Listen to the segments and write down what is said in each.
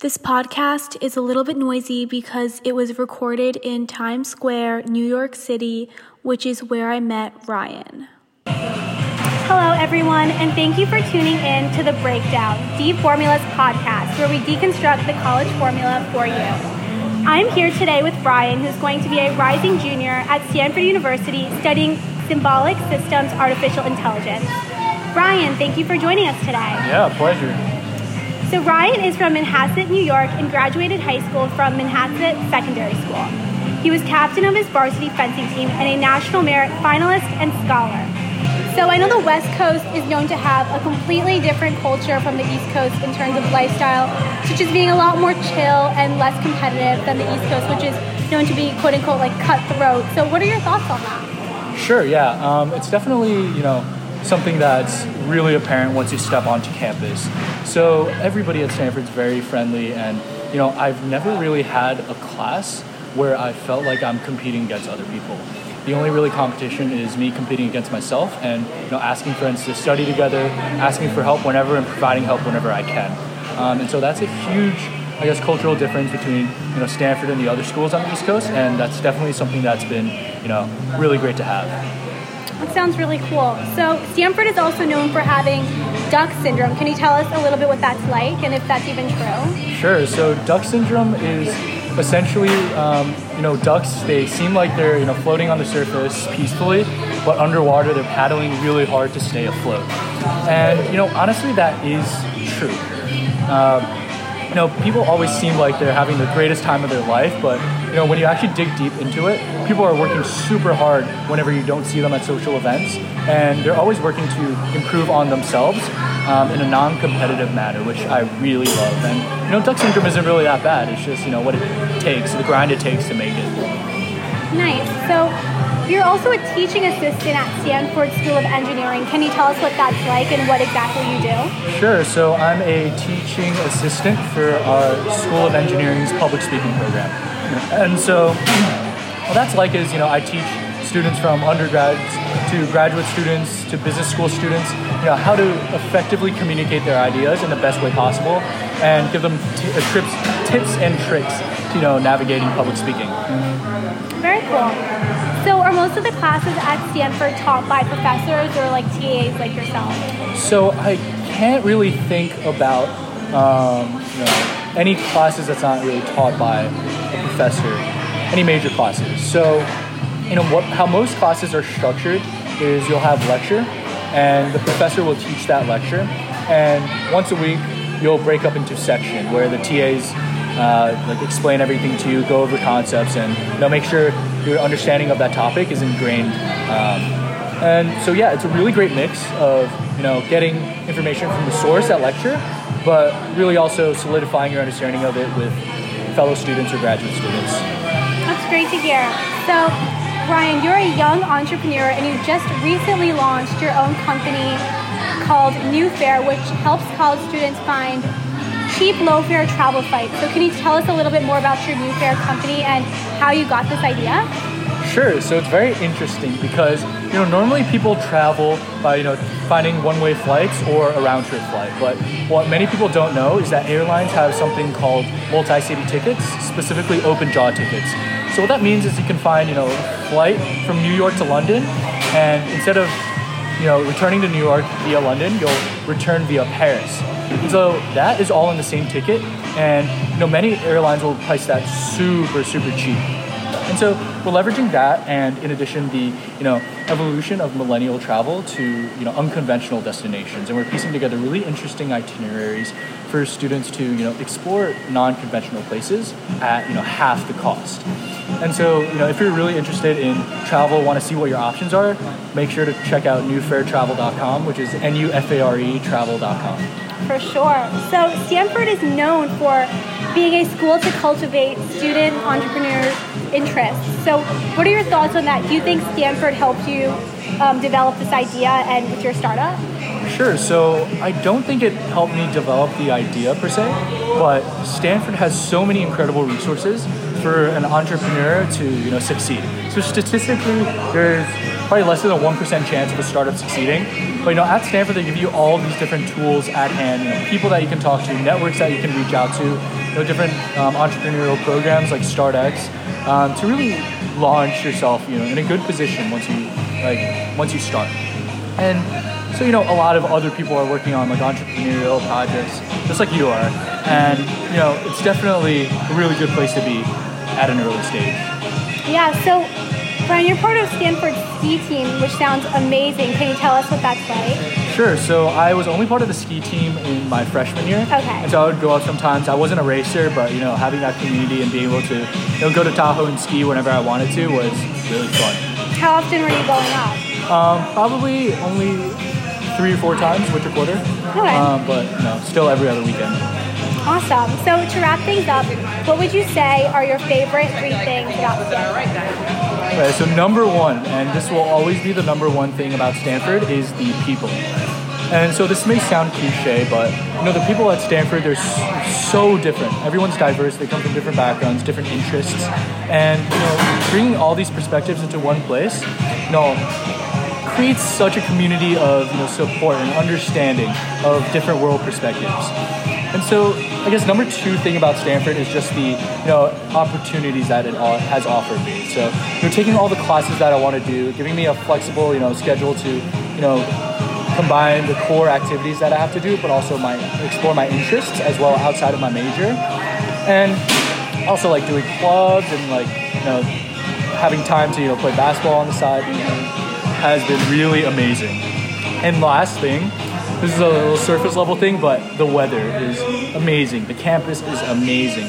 This podcast is a little bit noisy because it was recorded in Times Square, New York City, which is where I met Ryan. Hello, everyone, and thank you for tuning in to The Breakdown, D Formulas podcast, where we deconstruct the college formula for you. I'm here today with Ryan, who's going to be a rising junior at Stanford University studying symbolic systems artificial intelligence. Ryan, thank you for joining us today. Yeah, pleasure. So Ryan is from Manhasset, New York, and graduated high school from Manhasset Secondary School. He was captain of his varsity fencing team and a national merit finalist and scholar. So I know the West Coast is known to have a completely different culture from the East Coast in terms of lifestyle, such as being a lot more chill and less competitive than the East Coast, which is known to be quote unquote like cutthroat. So what are your thoughts on that? Sure, yeah. Um, it's definitely, you know, something that's really apparent once you step onto campus. So everybody at Stanford's very friendly, and you know I've never really had a class where I felt like I'm competing against other people. The only really competition is me competing against myself, and you know asking friends to study together, asking for help whenever, and providing help whenever I can. Um, and so that's a huge I guess cultural difference between you know Stanford and the other schools on the East Coast, and that's definitely something that's been you know really great to have. That sounds really cool. So Stanford is also known for having duck syndrome. Can you tell us a little bit what that's like and if that's even true? Sure. So duck syndrome is essentially, um, you know, ducks. They seem like they're you know floating on the surface peacefully, but underwater they're paddling really hard to stay afloat. And you know, honestly, that is true. Um, you know, people always seem like they're having the greatest time of their life, but you know, when you actually dig deep into it, people are working super hard whenever you don't see them at social events, and they're always working to improve on themselves um, in a non-competitive manner, which I really love. And you know, duck syndrome isn't really that bad. It's just you know what it takes, the grind it takes to make it. Nice. So you're also a teaching assistant at Stanford School of Engineering. Can you tell us what that's like and what exactly you do? Sure. So I'm a teaching assistant for our School of Engineering's public speaking program. And so what that's like is, you know, I teach students from undergrads to graduate students to business school students, you know, how to effectively communicate their ideas in the best way possible and give them t- uh, trips, tips and tricks to, you know, navigating public speaking. Very cool. So, are most of the classes at Stanford taught by professors or like TAs like yourself? So, I can't really think about um, you know, any classes that's not really taught by professor, any major classes. So, you know, what, how most classes are structured is you'll have lecture, and the professor will teach that lecture, and once a week you'll break up into section where the TAs uh, like explain everything to you, go over concepts, and know make sure your understanding of that topic is ingrained. Um, and so yeah, it's a really great mix of you know getting information from the source at lecture, but really also solidifying your understanding of it with fellow students or graduate students. That's great to hear. So, Ryan, you're a young entrepreneur and you just recently launched your own company called NuFare, which helps college students find cheap, low fare travel flights. So, can you tell us a little bit more about your New Fare company and how you got this idea? Sure. So it's very interesting because you know normally people travel by you know finding one-way flights or a round-trip flight. But what many people don't know is that airlines have something called multi-city tickets, specifically open jaw tickets. So what that means is you can find you know flight from New York to London, and instead of you know returning to New York via London, you'll return via Paris. So that is all in the same ticket, and you know many airlines will price that super super cheap. And so we're leveraging that, and in addition, the you know evolution of millennial travel to you know unconventional destinations, and we're piecing together really interesting itineraries for students to you know explore non-conventional places at you know half the cost. And so you know if you're really interested in travel, want to see what your options are, make sure to check out nufaretravel.com, which is n-u-f-a-r-e travel.com. For sure. So Stanford is known for being a school to cultivate student entrepreneurs' interests. So, what are your thoughts on that? Do you think Stanford helped you um, develop this idea and with your startup? Sure. So I don't think it helped me develop the idea per se, but Stanford has so many incredible resources for an entrepreneur to you know succeed. So statistically, there's probably less than a one percent chance of a startup succeeding. But you know, at Stanford, they give you all these different tools at hand. You know, people that you can talk to, networks that you can reach out to, you know, different um, entrepreneurial programs like StartX um, to really launch yourself, you know, in a good position once you like once you start. And so you know, a lot of other people are working on like entrepreneurial projects, just like you are, and you know, it's definitely a really good place to be at an early stage. Yeah. So, Brian, you're part of Stanford's ski team, which sounds amazing. Can you tell us what that's like? Sure. So I was only part of the ski team in my freshman year. Okay. And so I would go out sometimes. I wasn't a racer, but you know, having that community and being able to you know go to Tahoe and ski whenever I wanted to was really fun. How often were you going out? Um, probably only three or four times winter quarter. Okay. Um, but you know, still every other weekend. Awesome. So to wrap things up, what would you say are your favorite three things about Stanford? Right, so number one, and this will always be the number one thing about Stanford, is the people. And so this may sound cliche, but you know the people at Stanford they're so different. Everyone's diverse. They come from different backgrounds, different interests, and you know bringing all these perspectives into one place, you know, creates such a community of you know support and understanding of different world perspectives. And so I guess number two thing about Stanford is just the you know opportunities that it has offered me. So you know taking all the classes that I want to do, giving me a flexible you know schedule to you know combine the core activities that I have to do, but also my explore my interests as well outside of my major, and also like doing clubs and like you know having time to you know play basketball on the side you know, has been really amazing. And last thing this is a little surface level thing, but the weather is amazing. The campus is amazing.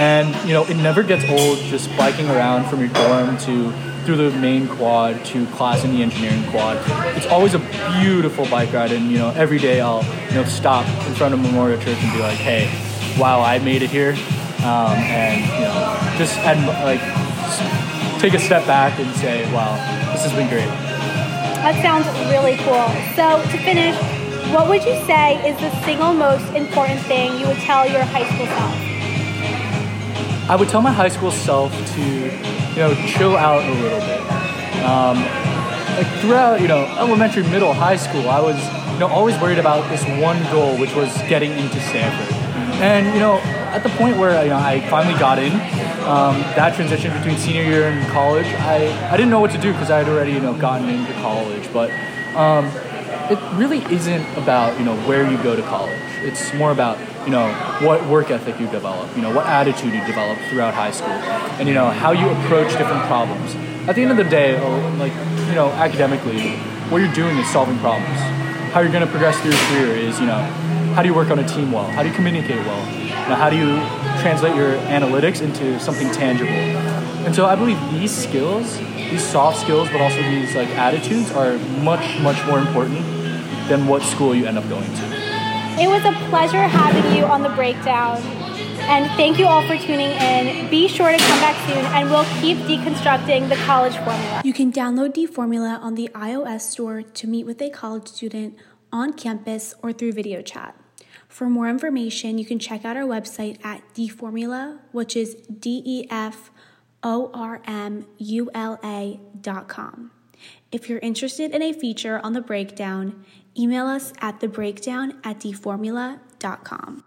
And, you know, it never gets old just biking around from your dorm to through the main quad to class in the engineering quad. It's always a beautiful bike ride, and you know every day I'll you know stop in front of Memorial Church and be like, hey, wow, I made it here, um, and you know just and like take a step back and say, wow, this has been great. That sounds really cool. So to finish, what would you say is the single most important thing you would tell your high school self? I would tell my high school self to, you know, chill out a little bit. Um, like throughout, you know, elementary, middle, high school, I was, you know, always worried about this one goal, which was getting into Stanford. And you know, at the point where you know I finally got in, um, that transition between senior year and college, I, I didn't know what to do because I had already you know gotten into college, but um, it really isn't about you know where you go to college. It's more about you know what work ethic you develop, you know what attitude you develop throughout high school, and you know how you approach different problems. At the end of the day, oh, like you know academically, what you're doing is solving problems. How you're going to progress through your career is you know how do you work on a team well? How do you communicate well? How do you translate your analytics into something tangible? And so I believe these skills, these soft skills, but also these like attitudes are much, much more important than what school you end up going to. It was a pleasure having you on the breakdown. And thank you all for tuning in. Be sure to come back soon and we'll keep deconstructing the college formula. You can download D Formula on the iOS store to meet with a college student on campus or through video chat. For more information, you can check out our website at deformula, which is D E F O R M U L A dot com. If you're interested in a feature on the breakdown, email us at thebreakdown at deformula.com.